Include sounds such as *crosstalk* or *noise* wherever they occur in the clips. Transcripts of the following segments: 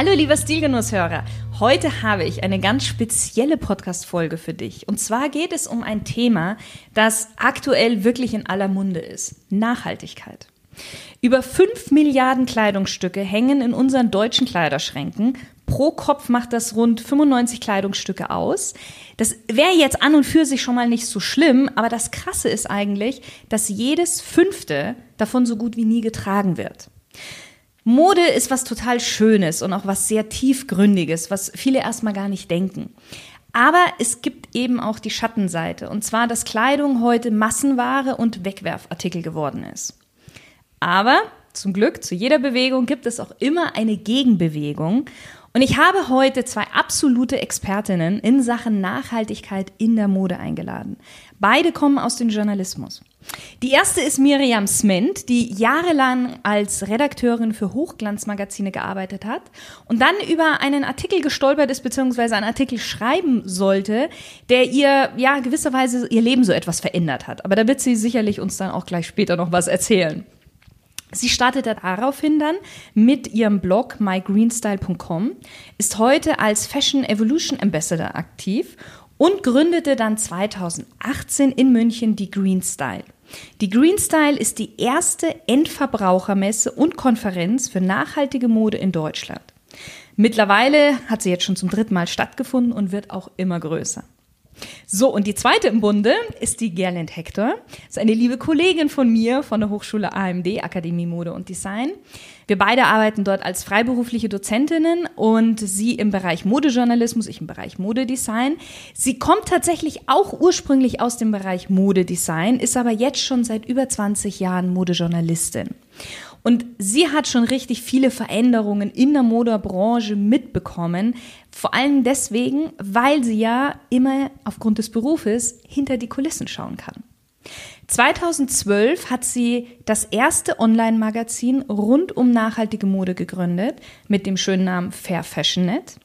Hallo lieber Stilgenusshörer. Heute habe ich eine ganz spezielle Podcast-Folge für dich. Und zwar geht es um ein Thema, das aktuell wirklich in aller Munde ist. Nachhaltigkeit. Über 5 Milliarden Kleidungsstücke hängen in unseren deutschen Kleiderschränken. Pro Kopf macht das rund 95 Kleidungsstücke aus. Das wäre jetzt an und für sich schon mal nicht so schlimm, aber das Krasse ist eigentlich, dass jedes fünfte davon so gut wie nie getragen wird. Mode ist was total Schönes und auch was sehr tiefgründiges, was viele erstmal gar nicht denken. Aber es gibt eben auch die Schattenseite, und zwar, dass Kleidung heute Massenware und Wegwerfartikel geworden ist. Aber zum Glück, zu jeder Bewegung gibt es auch immer eine Gegenbewegung. Und ich habe heute zwei absolute Expertinnen in Sachen Nachhaltigkeit in der Mode eingeladen. Beide kommen aus dem Journalismus. Die erste ist Miriam Sment, die jahrelang als Redakteurin für Hochglanzmagazine gearbeitet hat und dann über einen Artikel gestolpert ist, beziehungsweise einen Artikel schreiben sollte, der ihr, ja, gewisserweise ihr Leben so etwas verändert hat. Aber da wird sie sicherlich uns dann auch gleich später noch was erzählen. Sie startete daraufhin dann mit ihrem Blog mygreenstyle.com, ist heute als Fashion Evolution Ambassador aktiv und gründete dann 2018 in München die Green Style. Die Green Style ist die erste Endverbrauchermesse und Konferenz für nachhaltige Mode in Deutschland. Mittlerweile hat sie jetzt schon zum dritten Mal stattgefunden und wird auch immer größer. So, und die zweite im Bunde ist die Gerland Hector. Das ist eine liebe Kollegin von mir von der Hochschule AMD, Akademie Mode und Design. Wir beide arbeiten dort als freiberufliche Dozentinnen und sie im Bereich Modejournalismus, ich im Bereich Modedesign. Sie kommt tatsächlich auch ursprünglich aus dem Bereich Modedesign, ist aber jetzt schon seit über 20 Jahren Modejournalistin. Und sie hat schon richtig viele Veränderungen in der Modebranche mitbekommen. Vor allem deswegen, weil sie ja immer aufgrund des Berufes hinter die Kulissen schauen kann. 2012 hat sie das erste Online-Magazin rund um nachhaltige Mode gegründet mit dem schönen Namen Fair Fashion Net.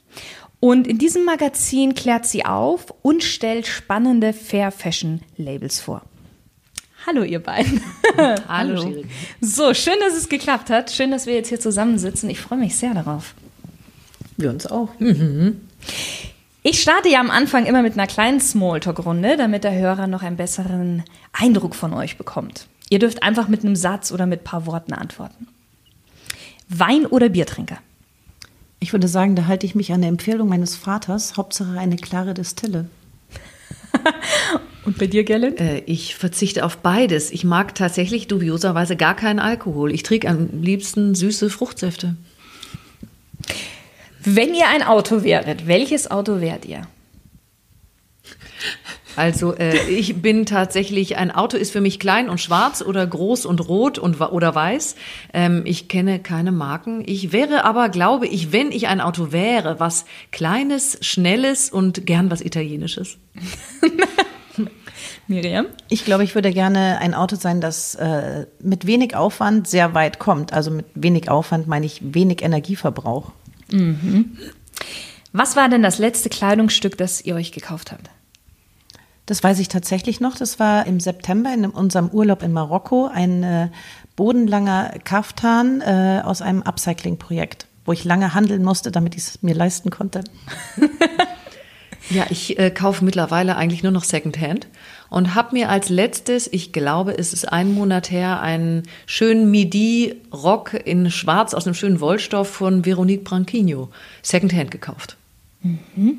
Und in diesem Magazin klärt sie auf und stellt spannende Fair Fashion Labels vor. Hallo ihr beiden. *laughs* Hallo. So, schön, dass es geklappt hat. Schön, dass wir jetzt hier zusammensitzen. Ich freue mich sehr darauf. Wir uns auch. Mhm. Ich starte ja am Anfang immer mit einer kleinen Smalltalk-Runde, damit der Hörer noch einen besseren Eindruck von euch bekommt. Ihr dürft einfach mit einem Satz oder mit ein paar Worten antworten. Wein- oder Biertrinker? Ich würde sagen, da halte ich mich an der Empfehlung meines Vaters. Hauptsache eine klare Distille. Und bei dir, Gellen? Äh, ich verzichte auf beides. Ich mag tatsächlich dubioserweise gar keinen Alkohol. Ich trinke am liebsten süße Fruchtsäfte. Wenn ihr ein Auto wäret, welches Auto wärt ihr? Also äh, ich bin tatsächlich, ein Auto ist für mich klein und schwarz oder groß und rot und, oder weiß. Ähm, ich kenne keine Marken. Ich wäre aber, glaube ich, wenn ich ein Auto wäre, was kleines, schnelles und gern was italienisches. *laughs* Miriam? Ich glaube, ich würde gerne ein Auto sein, das äh, mit wenig Aufwand sehr weit kommt. Also mit wenig Aufwand meine ich wenig Energieverbrauch. Mhm. Was war denn das letzte Kleidungsstück, das ihr euch gekauft habt? Das weiß ich tatsächlich noch. Das war im September in unserem Urlaub in Marokko ein äh, bodenlanger Kaftan äh, aus einem Upcycling-Projekt, wo ich lange handeln musste, damit ich es mir leisten konnte. *laughs* ja, ich äh, kaufe mittlerweile eigentlich nur noch Secondhand und habe mir als letztes, ich glaube, es ist ein Monat her, einen schönen Midi-Rock in Schwarz aus einem schönen Wollstoff von Veronique Branquinho Secondhand gekauft. Mhm.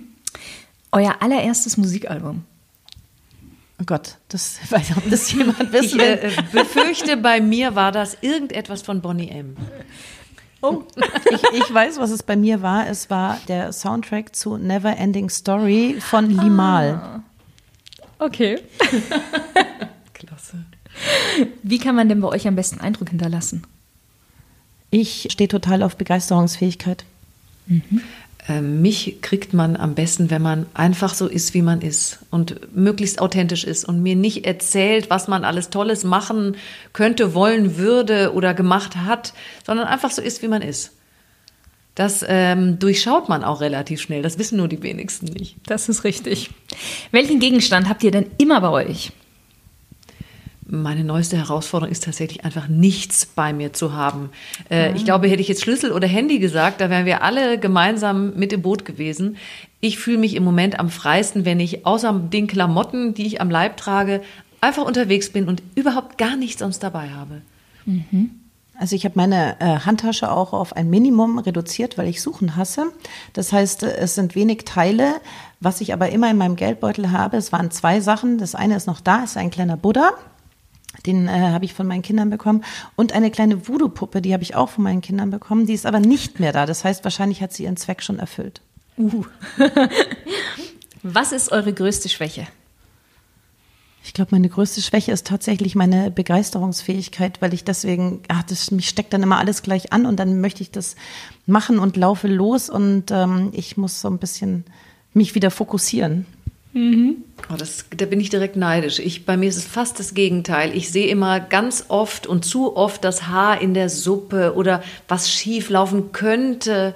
Euer allererstes Musikalbum. Oh Gott, das weiß ob das jemand wissen will. Ich äh, befürchte, bei mir war das irgendetwas von Bonnie M. Oh, ich, ich, weiß, was es bei mir war. Es war der Soundtrack zu Never Ending Story von Limal. Ah. Okay. *laughs* Klasse. Wie kann man denn bei euch am besten Eindruck hinterlassen? Ich stehe total auf Begeisterungsfähigkeit. Mhm. Äh, mich kriegt man am besten, wenn man einfach so ist, wie man ist und möglichst authentisch ist und mir nicht erzählt, was man alles Tolles machen könnte, wollen würde oder gemacht hat, sondern einfach so ist, wie man ist. Das ähm, durchschaut man auch relativ schnell. Das wissen nur die wenigsten nicht. Das ist richtig. Welchen Gegenstand habt ihr denn immer bei euch? Meine neueste Herausforderung ist tatsächlich einfach nichts bei mir zu haben. Äh, mhm. Ich glaube, hätte ich jetzt Schlüssel oder Handy gesagt, da wären wir alle gemeinsam mit im Boot gewesen. Ich fühle mich im Moment am freisten, wenn ich außer den Klamotten, die ich am Leib trage, einfach unterwegs bin und überhaupt gar nichts sonst dabei habe. Mhm. Also ich habe meine äh, Handtasche auch auf ein Minimum reduziert, weil ich Suchen hasse. Das heißt, äh, es sind wenig Teile. Was ich aber immer in meinem Geldbeutel habe, es waren zwei Sachen. Das eine ist noch da, ist ein kleiner Buddha. Den äh, habe ich von meinen Kindern bekommen. Und eine kleine Voodoo-Puppe, die habe ich auch von meinen Kindern bekommen. Die ist aber nicht mehr da. Das heißt, wahrscheinlich hat sie ihren Zweck schon erfüllt. Uh. *laughs* Was ist eure größte Schwäche? Ich glaube, meine größte Schwäche ist tatsächlich meine Begeisterungsfähigkeit, weil ich deswegen, ach, das, mich steckt dann immer alles gleich an und dann möchte ich das machen und laufe los und ähm, ich muss so ein bisschen mich wieder fokussieren. Mhm. Oh, das, da bin ich direkt neidisch. Ich, bei mir ist es fast das Gegenteil. Ich sehe immer ganz oft und zu oft das Haar in der Suppe oder was schief laufen könnte.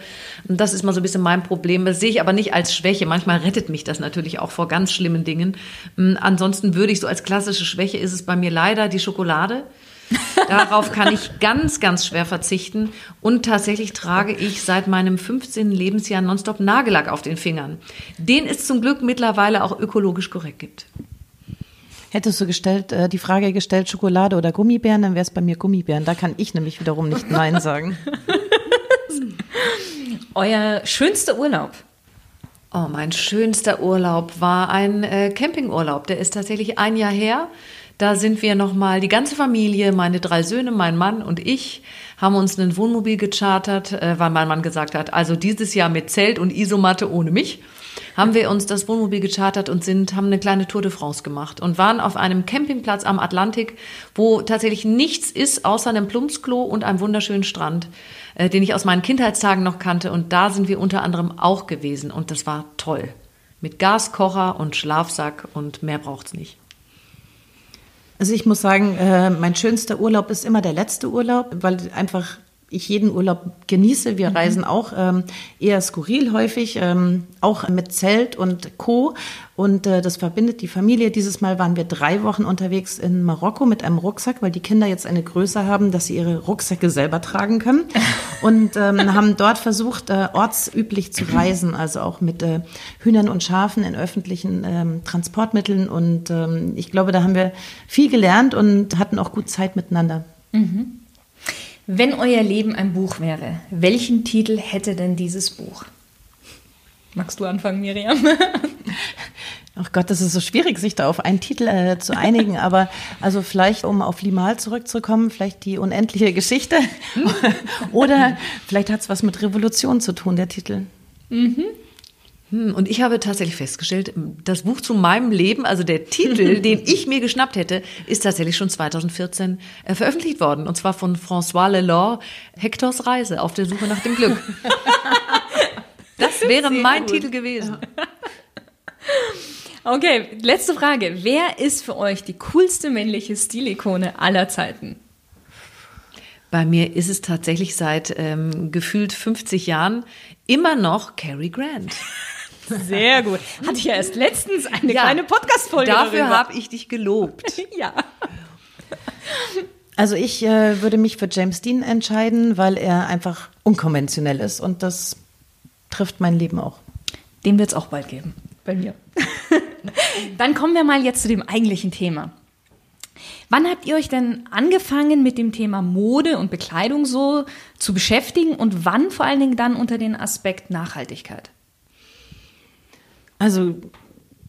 Und das ist mal so ein bisschen mein Problem. Das sehe ich aber nicht als Schwäche. Manchmal rettet mich das natürlich auch vor ganz schlimmen Dingen. Hm, ansonsten würde ich so als klassische Schwäche ist es bei mir leider die Schokolade. Darauf kann ich ganz, ganz schwer verzichten. Und tatsächlich trage ich seit meinem 15. Lebensjahr nonstop Nagellack auf den Fingern, den es zum Glück mittlerweile auch ökologisch korrekt gibt. Hättest du gestellt, äh, die Frage gestellt, Schokolade oder Gummibären, dann wäre es bei mir Gummibären. Da kann ich nämlich wiederum nicht *laughs* Nein sagen. Euer schönster Urlaub? Oh, mein schönster Urlaub war ein äh, Campingurlaub. Der ist tatsächlich ein Jahr her. Da sind wir nochmal, die ganze Familie, meine drei Söhne, mein Mann und ich, haben uns ein Wohnmobil gechartert, äh, weil mein Mann gesagt hat, also dieses Jahr mit Zelt und Isomatte ohne mich, haben wir uns das Wohnmobil gechartert und sind, haben eine kleine Tour de France gemacht und waren auf einem Campingplatz am Atlantik, wo tatsächlich nichts ist außer einem Plumpsklo und einem wunderschönen Strand, äh, den ich aus meinen Kindheitstagen noch kannte. Und da sind wir unter anderem auch gewesen und das war toll. Mit Gaskocher und Schlafsack und mehr braucht's nicht. Also ich muss sagen, äh, mein schönster Urlaub ist immer der letzte Urlaub, weil einfach ich jeden Urlaub genieße. Wir mhm. reisen auch ähm, eher skurril häufig, ähm, auch mit Zelt und Co. Und äh, das verbindet die Familie. Dieses Mal waren wir drei Wochen unterwegs in Marokko mit einem Rucksack, weil die Kinder jetzt eine Größe haben, dass sie ihre Rucksäcke selber tragen können. *laughs* Und ähm, haben dort versucht, äh, ortsüblich zu reisen, also auch mit äh, Hühnern und Schafen in öffentlichen ähm, Transportmitteln. Und ähm, ich glaube, da haben wir viel gelernt und hatten auch gut Zeit miteinander. Mhm. Wenn euer Leben ein Buch wäre, welchen Titel hätte denn dieses Buch? Magst du anfangen, Miriam? *laughs* Ach Gott, das ist so schwierig, sich da auf einen Titel äh, zu einigen. *laughs* Aber also vielleicht, um auf Limal zurückzukommen, vielleicht die unendliche Geschichte. *laughs* Oder vielleicht hat es was mit Revolution zu tun, der Titel. Mhm. Hm, und ich habe tatsächlich festgestellt, das Buch zu meinem Leben, also der Titel, *laughs* den ich mir geschnappt hätte, ist tatsächlich schon 2014 äh, veröffentlicht worden. Und zwar von François Lelore, Hectors Reise auf der Suche nach dem Glück. *laughs* Das wäre Sehr mein gut. Titel gewesen. Okay, letzte Frage. Wer ist für euch die coolste männliche Stilikone aller Zeiten? Bei mir ist es tatsächlich seit ähm, gefühlt 50 Jahren immer noch Cary Grant. *laughs* Sehr gut. Hatte ich ja erst letztens eine ja, kleine Podcast-Folge Dafür habe ich dich gelobt. *laughs* ja. Also ich äh, würde mich für James Dean entscheiden, weil er einfach unkonventionell ist und das trifft mein Leben auch. Den wird es auch bald geben. Bei mir. *laughs* Dann kommen wir mal jetzt zu dem eigentlichen Thema. Wann habt ihr euch denn angefangen mit dem Thema Mode und Bekleidung so zu beschäftigen und wann vor allen Dingen dann unter den Aspekt Nachhaltigkeit? Also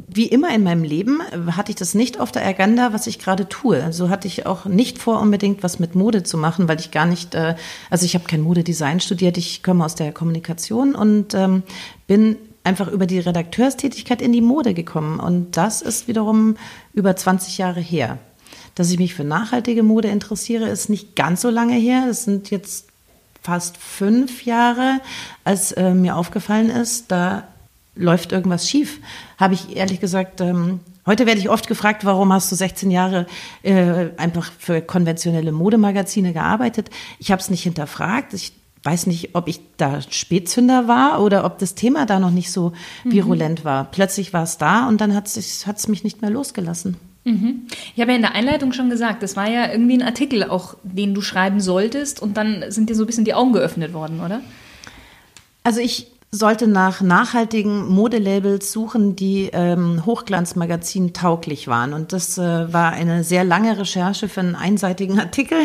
wie immer in meinem Leben hatte ich das nicht auf der Agenda, was ich gerade tue. Also hatte ich auch nicht vor, unbedingt was mit Mode zu machen, weil ich gar nicht, äh, also ich habe kein Modedesign studiert, ich komme aus der Kommunikation und ähm, bin einfach über die Redakteurstätigkeit in die Mode gekommen. Und das ist wiederum über 20 Jahre her. Dass ich mich für nachhaltige Mode interessiere, ist nicht ganz so lange her. Es sind jetzt fast fünf Jahre, als äh, mir aufgefallen ist, da läuft irgendwas schief. Habe ich ehrlich gesagt, ähm, heute werde ich oft gefragt, warum hast du 16 Jahre äh, einfach für konventionelle Modemagazine gearbeitet? Ich habe es nicht hinterfragt. Ich weiß nicht, ob ich da Spätzünder war oder ob das Thema da noch nicht so mhm. virulent war. Plötzlich war es da und dann hat es mich nicht mehr losgelassen. Mhm. Ich habe ja in der Einleitung schon gesagt, das war ja irgendwie ein Artikel auch, den du schreiben solltest und dann sind dir so ein bisschen die Augen geöffnet worden, oder? Also ich sollte nach nachhaltigen Modelabels suchen, die ähm, Hochglanzmagazin tauglich waren. Und das äh, war eine sehr lange Recherche für einen einseitigen *laughs* Artikel,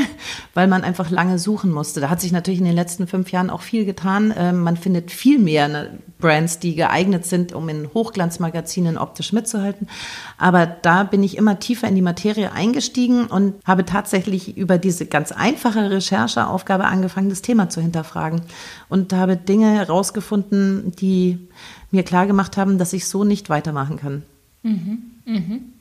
weil man einfach lange suchen musste. Da hat sich natürlich in den letzten fünf Jahren auch viel getan. Ähm, man findet viel mehr ne, Brands, die geeignet sind, um in Hochglanzmagazinen optisch mitzuhalten. Aber da bin ich immer tiefer in die Materie eingestiegen und habe tatsächlich über diese ganz einfache Rechercheaufgabe angefangen, das Thema zu hinterfragen und habe Dinge herausgefunden, die mir klar gemacht haben, dass ich so nicht weitermachen kann. Mhm. Mhm.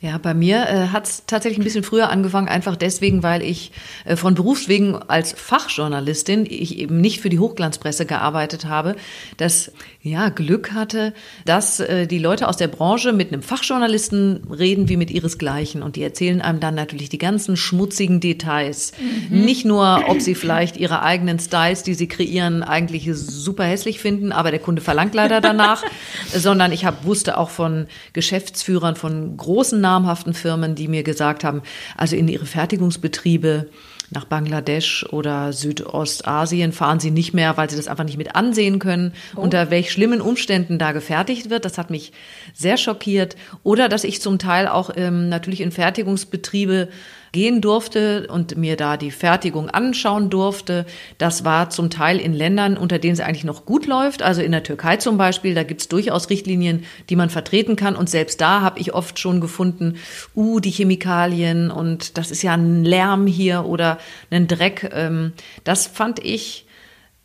Ja, bei mir äh, hat es tatsächlich ein bisschen früher angefangen, einfach deswegen, weil ich äh, von Berufswegen als Fachjournalistin, ich eben nicht für die Hochglanzpresse gearbeitet habe, das ja Glück hatte, dass äh, die Leute aus der Branche mit einem Fachjournalisten reden wie mit ihresgleichen und die erzählen einem dann natürlich die ganzen schmutzigen Details. Mhm. Nicht nur, ob sie vielleicht ihre eigenen Styles, die sie kreieren, eigentlich super hässlich finden, aber der Kunde verlangt leider danach, *laughs* sondern ich hab, wusste auch von Geschäftsführern von großen namhaften Firmen, die mir gesagt haben, also in ihre Fertigungsbetriebe nach Bangladesch oder Südostasien fahren sie nicht mehr, weil sie das einfach nicht mit ansehen können, oh. unter welch schlimmen Umständen da gefertigt wird. Das hat mich sehr schockiert. Oder dass ich zum Teil auch ähm, natürlich in Fertigungsbetriebe gehen durfte und mir da die Fertigung anschauen durfte. Das war zum Teil in Ländern, unter denen es eigentlich noch gut läuft. Also in der Türkei zum Beispiel, da gibt es durchaus Richtlinien, die man vertreten kann. Und selbst da habe ich oft schon gefunden, uh, die Chemikalien und das ist ja ein Lärm hier oder ein Dreck. Ähm, das fand ich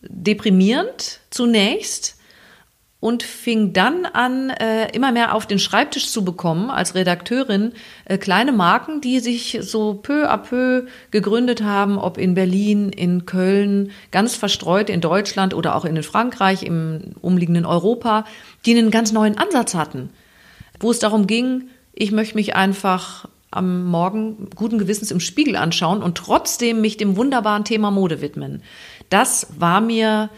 deprimierend zunächst und fing dann an, äh, immer mehr auf den Schreibtisch zu bekommen als Redakteurin äh, kleine Marken, die sich so peu à peu gegründet haben, ob in Berlin, in Köln, ganz verstreut in Deutschland oder auch in Frankreich, im umliegenden Europa, die einen ganz neuen Ansatz hatten, wo es darum ging, ich möchte mich einfach am Morgen guten Gewissens im Spiegel anschauen und trotzdem mich dem wunderbaren Thema Mode widmen. Das war mir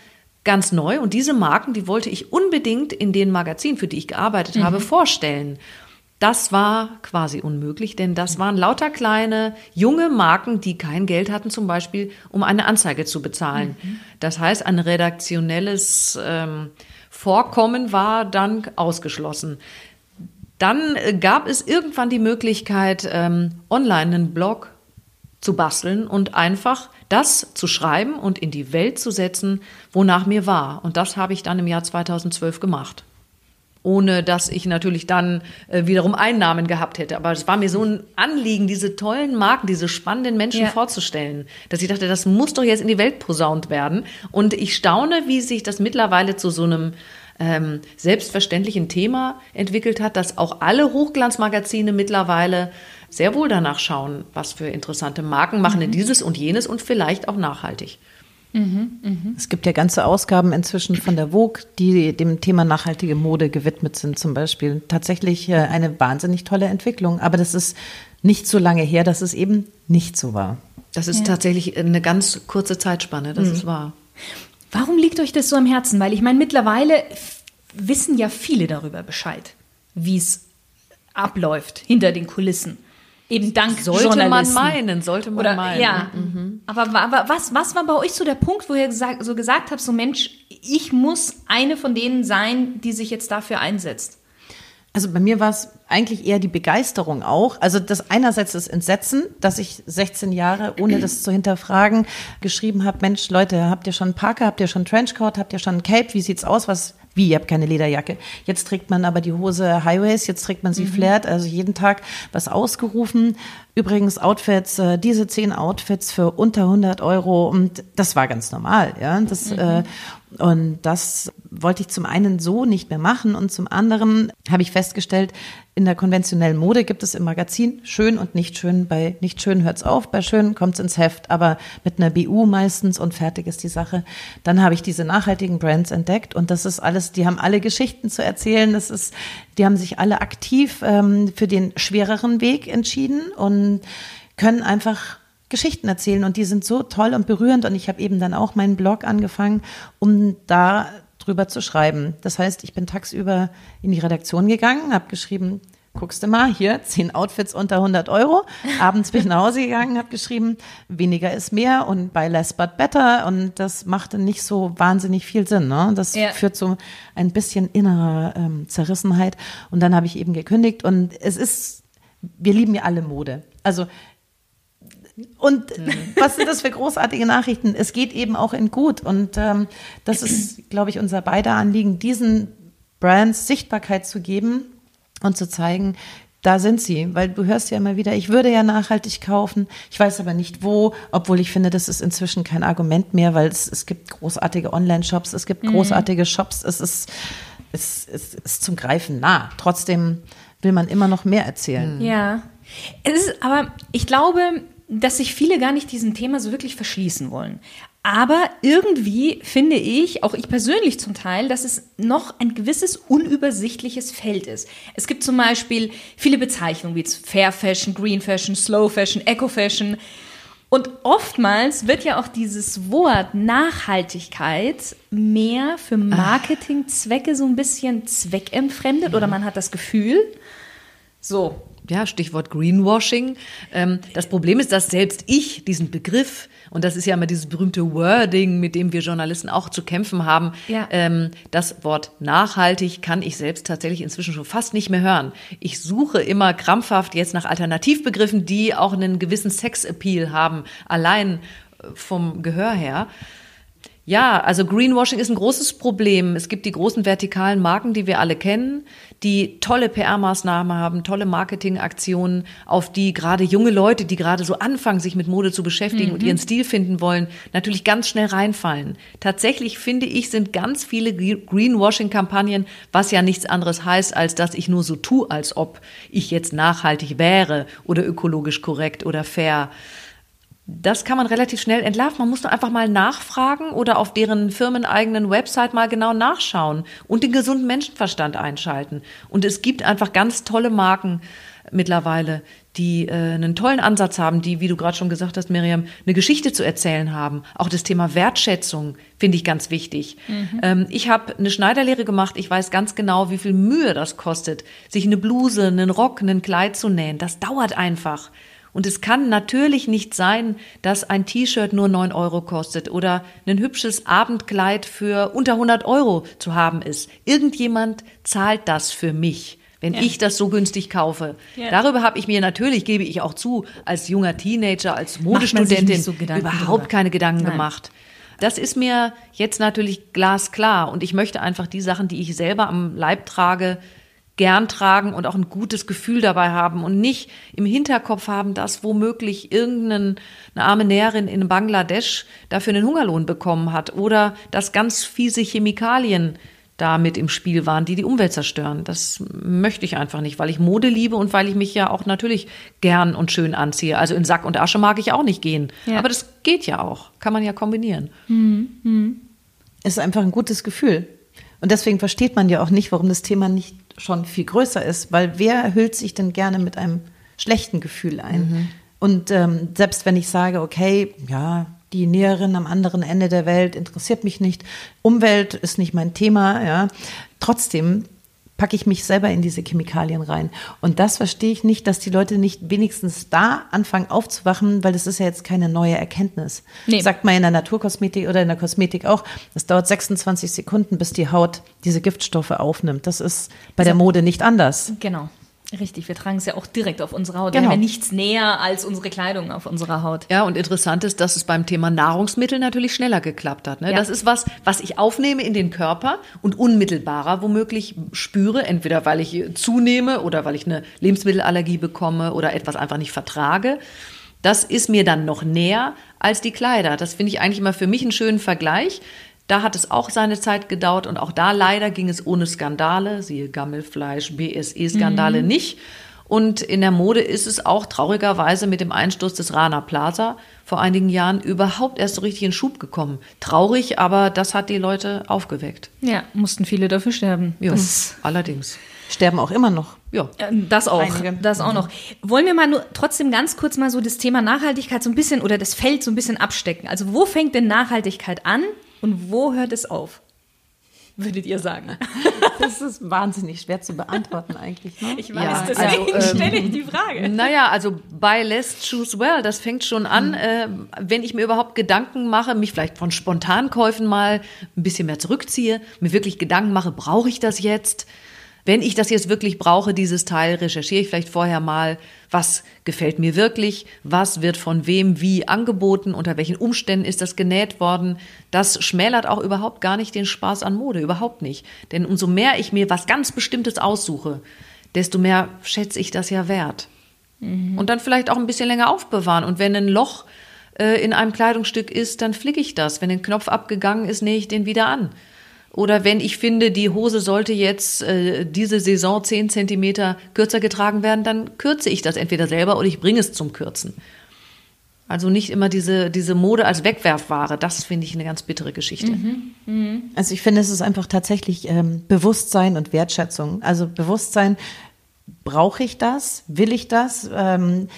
ganz neu und diese Marken, die wollte ich unbedingt in den Magazinen, für die ich gearbeitet mhm. habe, vorstellen. Das war quasi unmöglich, denn das waren lauter kleine, junge Marken, die kein Geld hatten, zum Beispiel, um eine Anzeige zu bezahlen. Mhm. Das heißt, ein redaktionelles ähm, Vorkommen war dann ausgeschlossen. Dann äh, gab es irgendwann die Möglichkeit, ähm, online einen Blog zu basteln und einfach das zu schreiben und in die Welt zu setzen, wonach mir war. Und das habe ich dann im Jahr 2012 gemacht. Ohne dass ich natürlich dann äh, wiederum Einnahmen gehabt hätte. Aber es war mir so ein Anliegen, diese tollen Marken, diese spannenden Menschen ja. vorzustellen, dass ich dachte, das muss doch jetzt in die Welt posaunt werden. Und ich staune, wie sich das mittlerweile zu so einem ähm, selbstverständlichen Thema entwickelt hat, dass auch alle Hochglanzmagazine mittlerweile sehr wohl danach schauen, was für interessante Marken machen denn mhm. dieses und jenes und vielleicht auch nachhaltig. Mhm, mh. Es gibt ja ganze Ausgaben inzwischen von der Vogue, die dem Thema nachhaltige Mode gewidmet sind, zum Beispiel. Tatsächlich äh, eine wahnsinnig tolle Entwicklung. Aber das ist nicht so lange her, dass es eben nicht so war. Das ist ja. tatsächlich eine ganz kurze Zeitspanne, das mhm. ist wahr. Warum liegt euch das so am Herzen? Weil ich meine, mittlerweile wissen ja viele darüber Bescheid, wie es abläuft hinter den Kulissen. Eben dank sollte man meinen, sollte man Oder, meinen. Ja, mhm. aber, aber was, was war bei euch so der Punkt, wo ihr gesagt, so gesagt habt, so Mensch, ich muss eine von denen sein, die sich jetzt dafür einsetzt? Also bei mir war es eigentlich eher die Begeisterung auch. Also das einerseits das Entsetzen, dass ich 16 Jahre, ohne das zu hinterfragen, geschrieben habe, Mensch, Leute, habt ihr schon Parker, habt ihr schon Trenchcoat, habt ihr schon Cape, wie sieht's aus? Was wie, ihr habt keine Lederjacke. Jetzt trägt man aber die Hose Highways, jetzt trägt man sie mhm. flared, also jeden Tag was ausgerufen. Übrigens Outfits, äh, diese zehn Outfits für unter 100 Euro und das war ganz normal, ja. Das, mhm. äh, und das wollte ich zum einen so nicht mehr machen und zum anderen habe ich festgestellt, in der konventionellen Mode gibt es im Magazin schön und nicht schön. Bei nicht schön hört's auf, bei schön kommt's ins Heft, aber mit einer BU meistens und fertig ist die Sache. Dann habe ich diese nachhaltigen Brands entdeckt und das ist alles, die haben alle Geschichten zu erzählen. Das ist, die haben sich alle aktiv ähm, für den schwereren Weg entschieden und können einfach Geschichten erzählen und die sind so toll und berührend und ich habe eben dann auch meinen Blog angefangen, um da drüber zu schreiben. Das heißt, ich bin tagsüber in die Redaktion gegangen, habe geschrieben, guckst du mal, hier, zehn Outfits unter 100 Euro. Abends bin ich nach Hause gegangen, habe geschrieben, weniger ist mehr und bei less but better. Und das machte nicht so wahnsinnig viel Sinn. Ne? Das ja. führt zu ein bisschen innerer ähm, Zerrissenheit. Und dann habe ich eben gekündigt. Und es ist, wir lieben ja alle Mode. Also und mhm. was sind das für großartige Nachrichten? Es geht eben auch in gut. Und ähm, das ist, glaube ich, unser beider Anliegen, diesen Brands Sichtbarkeit zu geben und zu zeigen, da sind sie, weil du hörst ja immer wieder, ich würde ja nachhaltig kaufen, ich weiß aber nicht wo, obwohl ich finde, das ist inzwischen kein Argument mehr, weil es, es gibt großartige Online-Shops, es gibt mhm. großartige Shops, es ist, es, es ist zum Greifen nah. Trotzdem will man immer noch mehr erzählen. Ja. Es ist, aber ich glaube, dass sich viele gar nicht diesem Thema so wirklich verschließen wollen. Aber irgendwie finde ich, auch ich persönlich zum Teil, dass es noch ein gewisses unübersichtliches Feld ist. Es gibt zum Beispiel viele Bezeichnungen wie Fair Fashion, Green Fashion, Slow Fashion, Eco Fashion. Und oftmals wird ja auch dieses Wort Nachhaltigkeit mehr für Marketingzwecke so ein bisschen zweckentfremdet oder man hat das Gefühl, so, ja, Stichwort Greenwashing. Ähm, das Problem ist, dass selbst ich diesen Begriff, und das ist ja immer dieses berühmte Wording, mit dem wir Journalisten auch zu kämpfen haben, ja. ähm, das Wort nachhaltig kann ich selbst tatsächlich inzwischen schon fast nicht mehr hören. Ich suche immer krampfhaft jetzt nach Alternativbegriffen, die auch einen gewissen Sexappeal haben, allein äh, vom Gehör her. Ja, also Greenwashing ist ein großes Problem. Es gibt die großen vertikalen Marken, die wir alle kennen, die tolle PR-Maßnahmen haben, tolle Marketingaktionen, auf die gerade junge Leute, die gerade so anfangen, sich mit Mode zu beschäftigen mhm. und ihren Stil finden wollen, natürlich ganz schnell reinfallen. Tatsächlich finde ich, sind ganz viele Greenwashing-Kampagnen, was ja nichts anderes heißt, als dass ich nur so tue, als ob ich jetzt nachhaltig wäre oder ökologisch korrekt oder fair. Das kann man relativ schnell entlarven. Man muss nur einfach mal nachfragen oder auf deren firmeneigenen Website mal genau nachschauen und den gesunden Menschenverstand einschalten. Und es gibt einfach ganz tolle Marken mittlerweile, die äh, einen tollen Ansatz haben, die, wie du gerade schon gesagt hast, Miriam, eine Geschichte zu erzählen haben. Auch das Thema Wertschätzung finde ich ganz wichtig. Mhm. Ähm, ich habe eine Schneiderlehre gemacht. Ich weiß ganz genau, wie viel Mühe das kostet, sich eine Bluse, einen Rock, ein Kleid zu nähen. Das dauert einfach. Und es kann natürlich nicht sein, dass ein T-Shirt nur neun Euro kostet oder ein hübsches Abendkleid für unter 100 Euro zu haben ist. Irgendjemand zahlt das für mich wenn ja. ich das so günstig kaufe. Ja. Darüber habe ich mir natürlich, gebe ich auch zu, als junger Teenager, als Modestudentin so überhaupt drüber. keine Gedanken Nein. gemacht. Das ist mir jetzt natürlich glasklar und ich möchte einfach die Sachen, die ich selber am Leib trage, gern tragen und auch ein gutes Gefühl dabei haben und nicht im Hinterkopf haben, dass womöglich irgendeine arme Näherin in Bangladesch dafür einen Hungerlohn bekommen hat oder dass ganz fiese Chemikalien da mit im Spiel waren, die die Umwelt zerstören. Das möchte ich einfach nicht, weil ich Mode liebe und weil ich mich ja auch natürlich gern und schön anziehe. Also in Sack und Asche mag ich auch nicht gehen. Ja. Aber das geht ja auch. Kann man ja kombinieren. Mhm. Mhm. Ist einfach ein gutes Gefühl. Und deswegen versteht man ja auch nicht, warum das Thema nicht schon viel größer ist, weil wer hüllt sich denn gerne mit einem schlechten Gefühl ein? Mhm. Und ähm, selbst wenn ich sage, okay, ja, die Näherin am anderen Ende der Welt interessiert mich nicht, Umwelt ist nicht mein Thema, ja, trotzdem packe ich mich selber in diese Chemikalien rein. Und das verstehe ich nicht, dass die Leute nicht wenigstens da anfangen aufzuwachen, weil das ist ja jetzt keine neue Erkenntnis. Nee. Sagt man in der Naturkosmetik oder in der Kosmetik auch, das dauert 26 Sekunden, bis die Haut diese Giftstoffe aufnimmt. Das ist bei der Mode nicht anders. Genau. Richtig, wir tragen es ja auch direkt auf unsere Haut. Genau. Wir haben ja nichts näher als unsere Kleidung auf unserer Haut. Ja, und interessant ist, dass es beim Thema Nahrungsmittel natürlich schneller geklappt hat. Ne? Ja. Das ist was, was ich aufnehme in den Körper und unmittelbarer womöglich spüre, entweder weil ich zunehme oder weil ich eine Lebensmittelallergie bekomme oder etwas einfach nicht vertrage. Das ist mir dann noch näher als die Kleider. Das finde ich eigentlich immer für mich einen schönen Vergleich. Da hat es auch seine Zeit gedauert und auch da leider ging es ohne Skandale, siehe Gammelfleisch, BSE-Skandale Mhm. nicht. Und in der Mode ist es auch traurigerweise mit dem Einsturz des Rana Plaza vor einigen Jahren überhaupt erst so richtig in Schub gekommen. Traurig, aber das hat die Leute aufgeweckt. Ja, mussten viele dafür sterben. Ja, Das, allerdings. Sterben auch immer noch. Ja. äh, das auch. Einige. Das auch noch. Wollen wir mal nur trotzdem ganz kurz mal so das Thema Nachhaltigkeit so ein bisschen oder das Feld so ein bisschen abstecken? Also wo fängt denn Nachhaltigkeit an und wo hört es auf? Würdet ihr sagen? *laughs* Das ist wahnsinnig schwer zu beantworten eigentlich. Ne? Ich Ja, weiß, deswegen also, *laughs* ähm, stelle ich die Frage. Naja, also buy less, choose well, das fängt schon an, äh, wenn ich mir überhaupt Gedanken mache, mich vielleicht von Spontankäufen mal ein bisschen mehr zurückziehe, mir wirklich Gedanken mache, brauche ich das jetzt? Wenn ich das jetzt wirklich brauche, dieses Teil, recherchiere ich vielleicht vorher mal, was gefällt mir wirklich, was wird von wem wie angeboten, unter welchen Umständen ist das genäht worden. Das schmälert auch überhaupt gar nicht den Spaß an Mode, überhaupt nicht. Denn umso mehr ich mir was ganz Bestimmtes aussuche, desto mehr schätze ich das ja wert. Und dann vielleicht auch ein bisschen länger aufbewahren. Und wenn ein Loch äh, in einem Kleidungsstück ist, dann flicke ich das. Wenn ein Knopf abgegangen ist, nähe ich den wieder an. Oder wenn ich finde, die Hose sollte jetzt äh, diese Saison 10 Zentimeter kürzer getragen werden, dann kürze ich das entweder selber oder ich bringe es zum Kürzen. Also nicht immer diese, diese Mode als Wegwerfware. Das finde ich eine ganz bittere Geschichte. Also ich finde, es ist einfach tatsächlich ähm, Bewusstsein und Wertschätzung. Also Bewusstsein, brauche ich das? Will ich das? Ähm,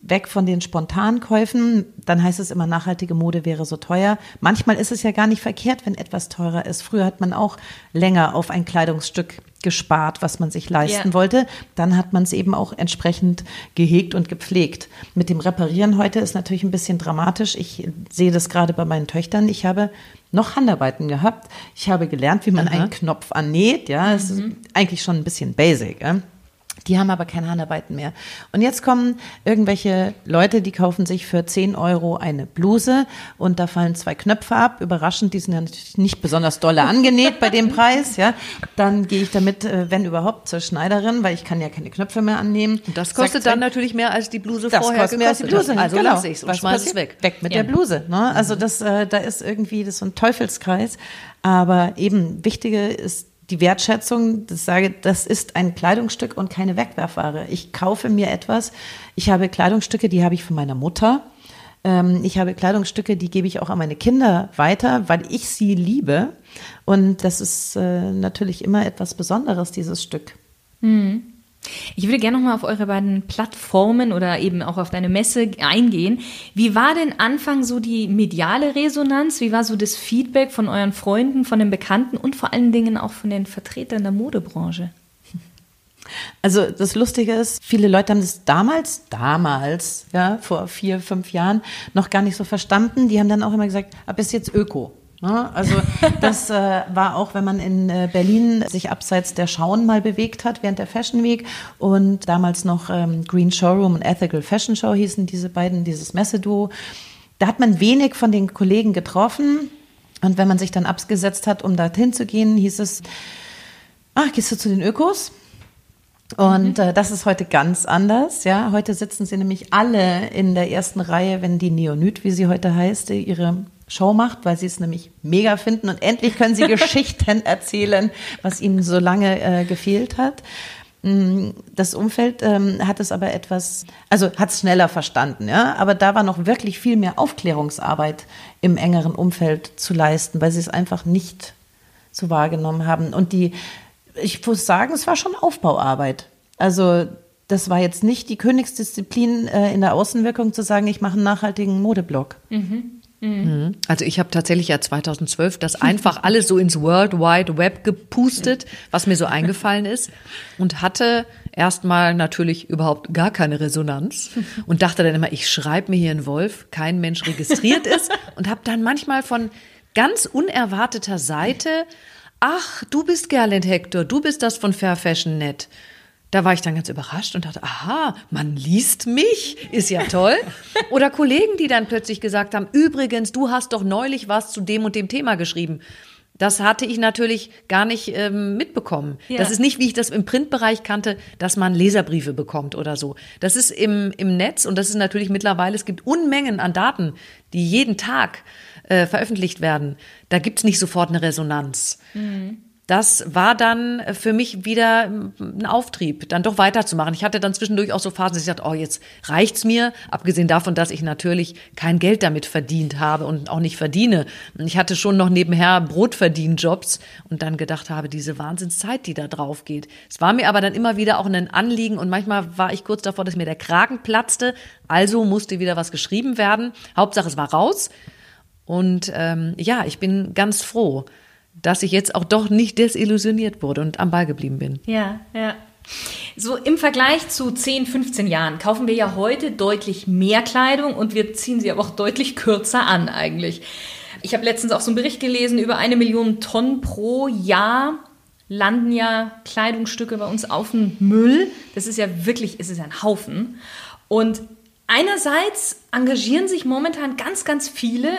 weg von den Spontankäufen, dann heißt es immer, nachhaltige Mode wäre so teuer. Manchmal ist es ja gar nicht verkehrt, wenn etwas teurer ist. Früher hat man auch länger auf ein Kleidungsstück gespart, was man sich leisten Ja. wollte. Dann hat man es eben auch entsprechend gehegt und gepflegt. Mit dem Reparieren heute ist natürlich ein bisschen dramatisch. Ich sehe das gerade bei meinen Töchtern. Ich habe noch Handarbeiten gehabt. Ich habe gelernt, wie man Aha. einen Knopf annäht. Ja, es ist eigentlich schon ein bisschen basic. Ja? Die haben aber keine Handarbeiten mehr. Und jetzt kommen irgendwelche Leute, die kaufen sich für 10 Euro eine Bluse und da fallen zwei Knöpfe ab. Überraschend, die sind ja natürlich nicht besonders dolle angenäht bei dem Preis. Ja, Dann gehe ich damit, äh, wenn überhaupt, zur Schneiderin, weil ich kann ja keine Knöpfe mehr annehmen. Und das kostet dann natürlich mehr als die Bluse Das vorher kostet mehr als die Bluse. hat. Also genau. lasse ich es und Was schmeiße es weg. Weg mit Ja. der Bluse. Ne? Also das, äh, da ist irgendwie das so ein Teufelskreis. Aber eben wichtige ist die Wertschätzung, das sage, das ist ein Kleidungsstück und keine Wegwerfware. Ich kaufe mir etwas. Ich habe Kleidungsstücke, die habe ich von meiner Mutter. Ähm, Ich habe Kleidungsstücke, die gebe ich auch an meine Kinder weiter, weil ich sie liebe. Und das ist äh, natürlich immer etwas Besonderes, dieses Stück. Ich würde gerne nochmal auf eure beiden Plattformen oder eben auch auf deine Messe eingehen. Wie war denn Anfang so die mediale Resonanz? Wie war so das Feedback von euren Freunden, von den Bekannten und vor allen Dingen auch von den Vertretern der Modebranche? *laughs* Also das Lustige ist, viele Leute haben das damals, damals, ja, vor vier, fünf Jahren noch gar nicht so verstanden. Die haben dann auch immer gesagt, ab ist jetzt Öko. Ne? Also *laughs* das äh, war auch, wenn man in äh, Berlin sich abseits der Schauen mal bewegt hat während der Fashion Week und damals noch ähm, Green Showroom und Ethical Fashion Show hießen diese beiden, dieses Messeduo. Da hat man wenig von den Kollegen getroffen und wenn man sich dann abgesetzt hat, um dorthin zu gehen, hieß es, ach, gehst du zu den Ökos? Und äh, das ist heute ganz anders. Ja, heute sitzen sie nämlich alle in der ersten Reihe, wenn die Neonyt, wie sie heute heißt, ihre Show macht, weil sie es nämlich mega finden und endlich können sie *laughs* Geschichten erzählen, was ihnen so lange äh, gefehlt hat. Mm, Das Umfeld ähm, hat es aber etwas, also hat es schneller verstanden, ja. Aber da war noch wirklich viel mehr Aufklärungsarbeit im engeren Umfeld zu leisten, weil sie es einfach nicht so wahrgenommen haben. Und die, ich muss sagen, es war schon Aufbauarbeit. Also das war jetzt nicht die Königsdisziplin äh, in der Außenwirkung zu sagen, ich mache einen nachhaltigen Modeblog. Also ich habe tatsächlich ja 2012 das einfach *laughs* alles so ins World Wide Web gepustet, was mir so eingefallen ist und hatte erstmal natürlich überhaupt gar keine Resonanz *laughs* und dachte dann immer, ich schreibe mir hier einen Wolf, kein Mensch registriert ist *laughs* und habe dann manchmal von ganz unerwarteter Seite, ach, du bist Gerland Hector, du bist das von Fair Fashion Net. Da war ich dann ganz überrascht und dachte, aha, man liest mich, ist ja toll. *laughs* Oder Kollegen, die dann plötzlich gesagt haben, übrigens, du hast doch neulich was zu dem und dem Thema geschrieben. Das hatte ich natürlich gar nicht ähm, mitbekommen. Ja. Das ist nicht, wie ich das im Printbereich kannte, dass man Leserbriefe bekommt oder so. Das ist im, im Netz und das ist natürlich mittlerweile, es gibt Unmengen an Daten, die jeden Tag äh, veröffentlicht werden. Da gibt's nicht sofort eine Resonanz. Das war dann für mich wieder ein Auftrieb, dann doch weiterzumachen. Ich hatte dann zwischendurch auch so Phasen, dass ich dachte, oh, jetzt reicht's mir, abgesehen davon, dass ich natürlich kein Geld damit verdient habe und auch nicht verdiene. Ich hatte schon noch nebenher Brotverdienjobs und dann gedacht habe, diese Wahnsinnszeit, die da drauf geht. Es war mir aber dann immer wieder auch ein Anliegen und manchmal war ich kurz davor, dass mir der Kragen platzte. Also musste wieder was geschrieben werden. Hauptsache, es war raus. Und ähm, ja, ich bin ganz froh, dass ich jetzt auch doch nicht desillusioniert wurde und am Ball geblieben bin. Ja, ja. So im Vergleich zu 10, 15 Jahren kaufen wir ja heute deutlich mehr Kleidung und wir ziehen sie aber auch deutlich kürzer an eigentlich. Ich habe letztens auch so einen Bericht gelesen, über eine Million Tonnen pro Jahr landen ja Kleidungsstücke bei uns auf den Müll. Das ist ja wirklich, es ist ein Haufen. Und einerseits engagieren sich momentan ganz, ganz viele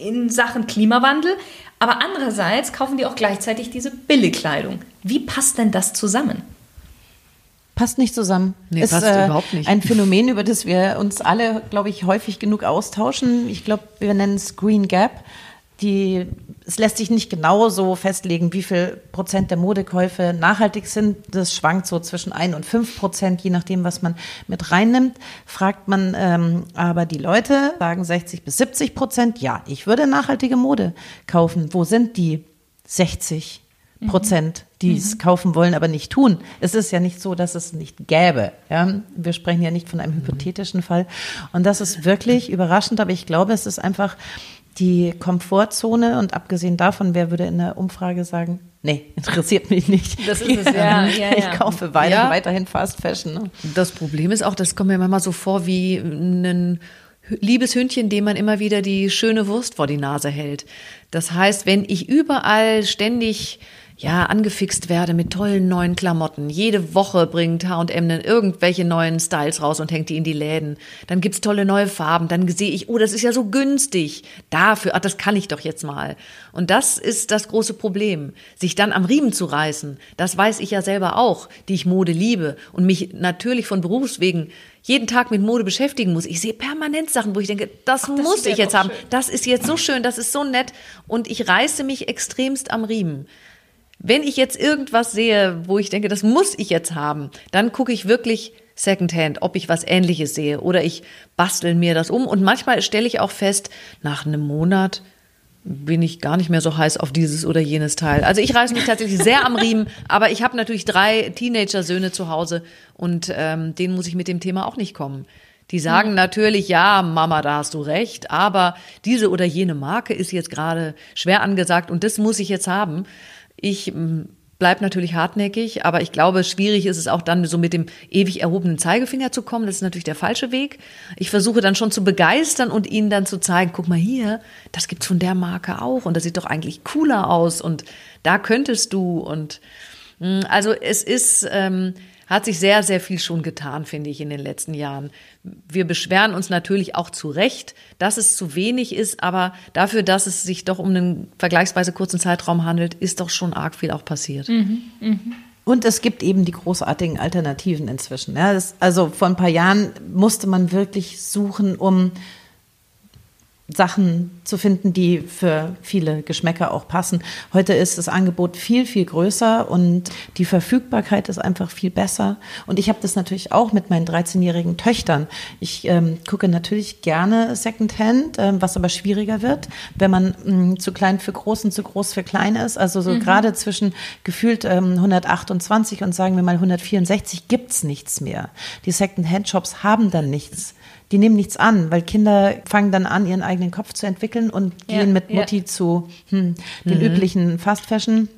in Sachen Klimawandel, aber andererseits kaufen die auch gleichzeitig diese Billigkleidung. Wie passt denn das zusammen? Passt nicht zusammen. Nee, ist passt äh, überhaupt nicht. ein Phänomen, über das wir uns alle, glaube ich, häufig genug austauschen. Ich glaube, wir nennen es Green Gap. Die, es lässt sich nicht genau so festlegen, wie viel Prozent der Modekäufe nachhaltig sind. Das schwankt so zwischen ein und fünf Prozent, je nachdem, was man mit reinnimmt. Fragt man ähm, aber die Leute, sagen 60 bis 70 Prozent, ja, ich würde nachhaltige Mode kaufen. Wo sind die 60 Prozent, die es kaufen wollen, aber nicht tun. Es ist ja nicht so, dass es nicht gäbe. Ja? Wir sprechen ja nicht von einem hypothetischen Fall. Und das ist wirklich überraschend, aber ich glaube, es ist einfach die Komfortzone und abgesehen davon, wer würde in der Umfrage sagen, nee, *laughs* interessiert mich nicht. Das ist es, ja, ja, *laughs* ja. Ich kaufe weiter, Ja. weiterhin Fast Fashion. Ne? Das Problem ist auch, das kommt mir manchmal so vor wie ein liebes Hündchen, dem man immer wieder die schöne Wurst vor die Nase hält. Das heißt, wenn ich überall ständig ja, angefixt werde mit tollen neuen Klamotten. Jede Woche bringt H&M dann irgendwelche neuen Styles raus und hängt die in die Läden. Dann gibt's tolle neue Farben. Dann sehe ich, oh, das ist ja so günstig. Dafür, ach, das kann ich doch jetzt mal. Und das ist das große Problem. Sich dann am Riemen zu reißen, das weiß ich ja selber auch, die ich Mode liebe und mich natürlich von Berufswegen jeden Tag mit Mode beschäftigen muss. Ich sehe permanent Sachen, wo ich denke, das, muss wär ich jetzt haben. schön. Das ist jetzt so schön, das ist so nett. Und ich reiße mich extremst am Riemen. Wenn ich jetzt irgendwas sehe, wo ich denke, das muss ich jetzt haben, dann gucke ich wirklich Secondhand, ob ich was Ähnliches sehe oder ich bastel mir das um. Und manchmal stelle ich auch fest, nach einem Monat bin ich gar nicht mehr so heiß auf dieses oder jenes Teil. Also ich reiße mich tatsächlich sehr am Riemen, *laughs* aber ich habe natürlich drei Teenager-Söhne zu Hause und ähm, denen muss ich mit dem Thema auch nicht kommen. Die sagen natürlich, ja, Mama, da hast du recht, aber diese oder jene Marke ist jetzt gerade schwer angesagt und das muss ich jetzt haben. Ich mm, bleib natürlich hartnäckig, aber ich glaube, schwierig ist es auch dann so mit dem ewig erhobenen Zeigefinger zu kommen. Das ist natürlich der falsche Weg. Ich versuche dann schon zu begeistern und ihnen dann zu zeigen, guck mal hier, das gibt's von der Marke auch und das sieht doch eigentlich cooler aus und da könntest du und mm, also es ist, ähm, hat sich sehr, sehr viel schon getan, finde ich, in den letzten Jahren. Wir beschweren uns natürlich auch zu Recht, dass es zu wenig ist, aber dafür, dass es sich doch um einen vergleichsweise kurzen Zeitraum handelt, ist doch schon arg viel auch passiert. Und es gibt eben die großartigen Alternativen inzwischen. Ja, das, also vor ein paar Jahren musste man wirklich suchen, um Sachen zu finden, die für viele Geschmäcker auch passen. Heute ist das Angebot viel, viel größer und die Verfügbarkeit ist einfach viel besser. Und ich habe das natürlich auch mit meinen 13-jährigen Töchtern. Ich ähm, gucke natürlich gerne Secondhand, ähm, was aber schwieriger wird, wenn man mh, zu klein für groß und zu groß für klein ist. Also so gerade zwischen gefühlt ähm, 128 und sagen wir mal 164 gibt's nichts mehr. Die Secondhand-Shops haben dann nichts die nehmen nichts an, weil Kinder fangen dann an, ihren eigenen Kopf zu entwickeln und Ja, gehen mit ja. Mutti zu hm, den üblichen Fast Fashion.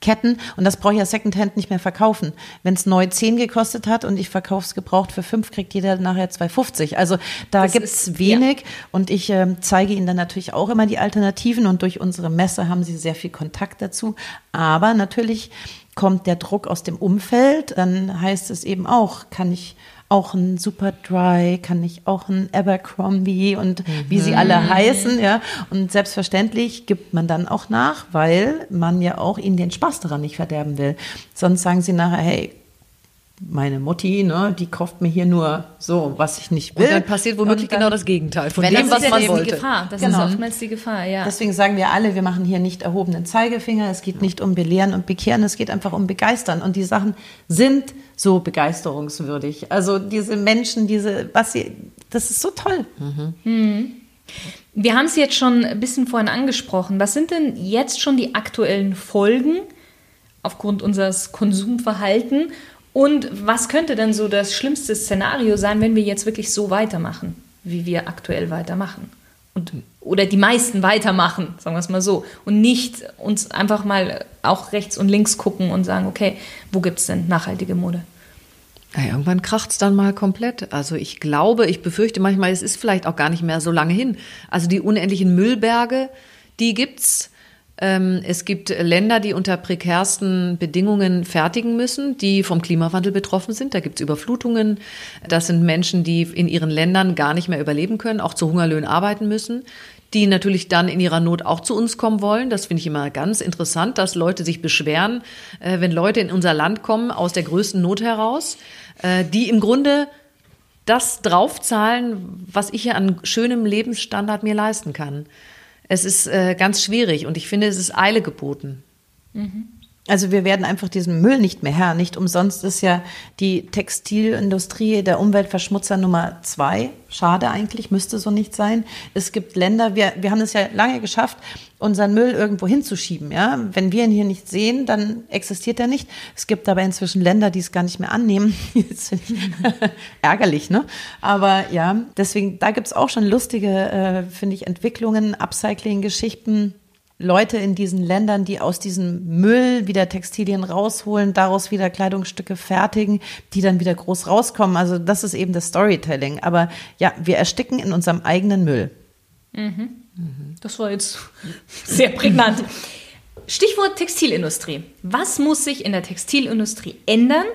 Ketten und das brauche ich ja Secondhand nicht mehr verkaufen. Wenn es neu 10 gekostet hat und ich verkaufe es gebraucht für 5, kriegt jeder nachher 2,50. Also da gibt's ist- wenig und ich ähm, zeige Ihnen dann natürlich auch immer die Alternativen und durch unsere Messe haben Sie sehr viel Kontakt dazu. Aber natürlich kommt der Druck aus dem Umfeld, dann heißt es eben auch, kann ich auch ein Superdry, kann ich auch ein Abercrombie und wie sie alle heißen, ja. Und selbstverständlich gibt man dann auch nach, weil man ja auch ihnen den Spaß daran nicht verderben will. Sonst sagen sie nachher, hey, meine Mutti, ne, die kauft mir hier nur so, was ich nicht will. Und dann passiert womöglich dann- genau das Gegenteil von dem, das was ist ja man eben wollte. die Gefahr. Das Genau. ist oftmals die Gefahr, ja. Deswegen sagen wir alle, wir machen hier nicht erhobenen Zeigefinger. Es geht nicht um Belehren und Bekehren, es geht einfach um Begeistern. Und die Sachen sind so begeisterungswürdig. Also diese Menschen, diese, was sie, das ist so toll. Wir haben es jetzt schon ein bisschen vorhin angesprochen. Was sind denn jetzt schon die aktuellen Folgen aufgrund unseres Konsumverhalten? Und was könnte denn so das schlimmste Szenario sein, wenn wir jetzt wirklich so weitermachen, wie wir aktuell weitermachen? Und, oder die meisten weitermachen, sagen wir es mal so. Und nicht uns einfach mal auch rechts und links gucken und sagen, okay, wo gibt es denn nachhaltige Mode? Ja, irgendwann kracht's dann mal komplett. Also ich glaube, ich befürchte manchmal, es ist vielleicht auch gar nicht mehr so lange hin. Also die unendlichen Müllberge, die gibt's. Ähm, es gibt Länder, die unter prekärsten Bedingungen fertigen müssen, die vom Klimawandel betroffen sind. Da gibt's Überflutungen. Das sind Menschen, die in ihren Ländern gar nicht mehr überleben können, auch zu Hungerlöhnen arbeiten müssen die natürlich dann in ihrer Not auch zu uns kommen wollen. Das finde ich immer ganz interessant, dass Leute sich beschweren, äh, wenn Leute in unser Land kommen aus der größten Not heraus, äh, die im Grunde das draufzahlen, was ich hier an schönem Lebensstandard mir leisten kann. Es ist äh, ganz schwierig und ich finde, es ist Eile geboten. Also wir werden einfach diesem Müll nicht mehr Herr. Nicht umsonst ist ja die Textilindustrie der Umweltverschmutzer Nummer zwei. Schade eigentlich, müsste so nicht sein. Es gibt Länder, wir, wir haben es ja lange geschafft, unseren Müll irgendwo hinzuschieben. Ja? Wenn wir ihn hier nicht sehen, dann existiert er nicht. Es gibt aber inzwischen Länder, die es gar nicht mehr annehmen. Das finde ich ärgerlich, ne? Aber ja, deswegen, da gibt es auch schon lustige, äh, finde ich, Entwicklungen, Upcycling-Geschichten. Leute in diesen Ländern, die aus diesem Müll wieder Textilien rausholen, daraus wieder Kleidungsstücke fertigen, die dann wieder groß rauskommen. Also das ist eben das Storytelling. Aber ja, wir ersticken in unserem eigenen Müll. Das war jetzt sehr prägnant. Stichwort Textilindustrie. Was muss sich in der Textilindustrie ändern?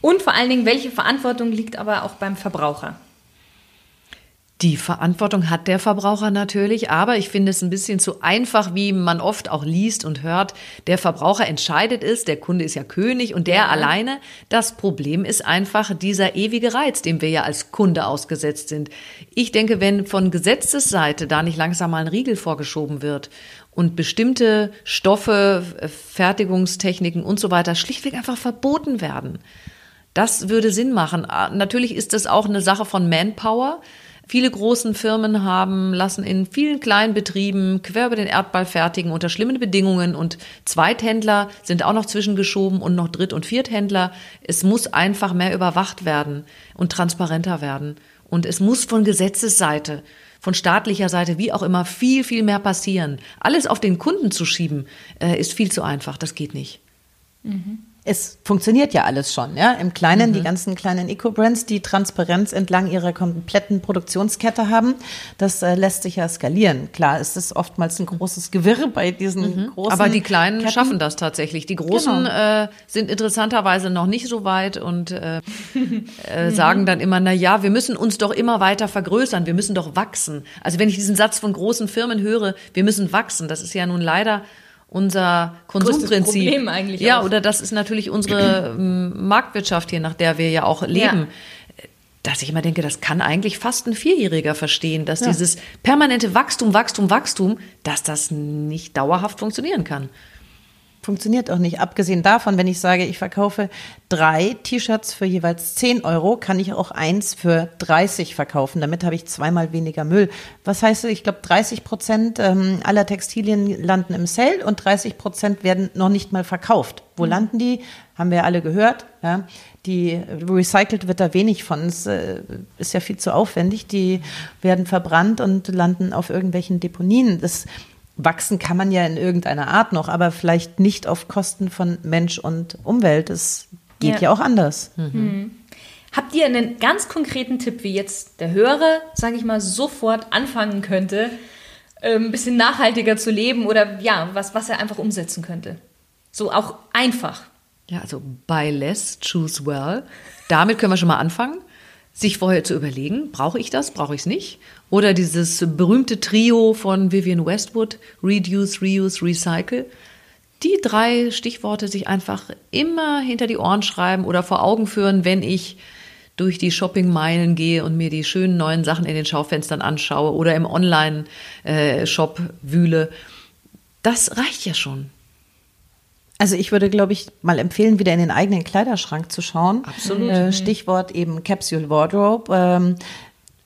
Und vor allen Dingen, welche Verantwortung liegt aber auch beim Verbraucher? Die Verantwortung hat der Verbraucher natürlich, aber ich finde es ein bisschen zu einfach, wie man oft auch liest und hört. Der Verbraucher entscheidet es, der Kunde ist ja König und der alleine. Das Problem ist einfach dieser ewige Reiz, dem wir ja als Kunde ausgesetzt sind. Ich denke, wenn von Gesetzesseite da nicht langsam mal ein Riegel vorgeschoben wird und bestimmte Stoffe, Fertigungstechniken und so weiter schlichtweg einfach verboten werden, das würde Sinn machen. Ah, Natürlich ist das auch eine Sache von Manpower. Viele großen Firmen haben, lassen in vielen kleinen Betrieben quer über den Erdball fertigen unter schlimmen Bedingungen und Zweithändler sind auch noch zwischengeschoben und noch Dritt- und Vierthändler. Es muss einfach mehr überwacht werden und transparenter werden. Und es muss von Gesetzesseite, von staatlicher Seite, wie auch immer, viel, viel mehr passieren. Alles auf den Kunden zu schieben, äh, ist viel zu einfach. Das geht nicht. Es funktioniert ja alles schon, ja. Im Kleinen, Mhm. die ganzen kleinen Eco-Brands, die Transparenz entlang ihrer kompletten Produktionskette haben, das äh, lässt sich ja skalieren. Klar, es ist oftmals ein großes Gewirr bei diesen großen. Mhm. Aber die Kleinen Ketten. schaffen das tatsächlich. Die Großen Genau. äh, sind interessanterweise noch nicht so weit und äh, *laughs* äh, sagen dann immer, na ja, wir müssen uns doch immer weiter vergrößern, wir müssen doch wachsen. Also wenn ich diesen Satz von großen Firmen höre, wir müssen wachsen, das ist ja nun leider unser Konsumprinzip. Problem eigentlich ja, auch. oder das ist natürlich unsere ähm, Marktwirtschaft hier, nach der wir ja auch leben. Dass ich immer denke, das kann eigentlich fast ein Vierjähriger verstehen, dass dieses permanente Wachstum, Wachstum, Wachstum, dass das nicht dauerhaft funktionieren kann. Funktioniert auch nicht. Abgesehen davon, wenn ich sage, ich verkaufe drei T-Shirts für jeweils 10 Euro, kann ich auch eins für 30 verkaufen. Damit habe ich zweimal weniger Müll. Was heißt, ich glaube, 30 Prozent ähm, aller Textilien landen im Sale und 30 Prozent werden noch nicht mal verkauft. Wo landen die? Haben wir alle gehört. Ja? Die recycelt wird da wenig von. Es äh, ist ja viel zu aufwendig. Die werden verbrannt und landen auf irgendwelchen Deponien. Das Wachsen kann man ja in irgendeiner Art noch, aber vielleicht nicht auf Kosten von Mensch und Umwelt. Es geht Ja. ja, auch anders. Habt ihr einen ganz konkreten Tipp, wie jetzt der Hörer, sage ich mal, sofort anfangen könnte, ähm, ein bisschen nachhaltiger zu leben oder ja, was, was er einfach umsetzen könnte? So auch einfach. Ja, also buy less, choose well. Damit können wir schon mal anfangen. Sich vorher zu überlegen, brauche ich das, brauche ich es nicht? Oder dieses berühmte Trio von Vivian Westwood, Reduce, Reuse, Recycle. Die drei Stichworte sich einfach immer hinter die Ohren schreiben oder vor Augen führen, wenn ich durch die Shoppingmeilen gehe und mir die schönen neuen Sachen in den Schaufenstern anschaue oder im Online-Shop wühle. Das reicht ja schon. Also ich würde, glaube ich, mal empfehlen, wieder in den eigenen Kleiderschrank zu schauen. Absolut. Äh, Stichwort eben Capsule Wardrobe. Ähm,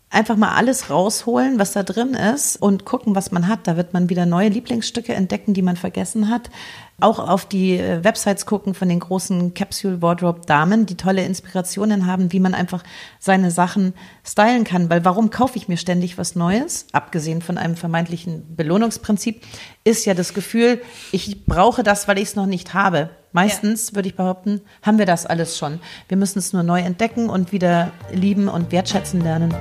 einfach mal alles rausholen, was da drin ist und gucken, was man hat. Da wird man wieder neue Lieblingsstücke entdecken, die man vergessen hat. Auch auf die äh, Websites gucken von den großen Capsule Wardrobe Damen, die tolle Inspirationen haben, wie man einfach seine Sachen stylen kann. Weil warum kaufe ich mir ständig was Neues? Abgesehen von einem vermeintlichen Belohnungsprinzip ist ja das Gefühl, ich brauche das, weil ich es noch nicht habe. Meistens ja. würde ich behaupten, haben wir das alles schon. Wir müssen es nur neu entdecken und wieder lieben und wertschätzen lernen.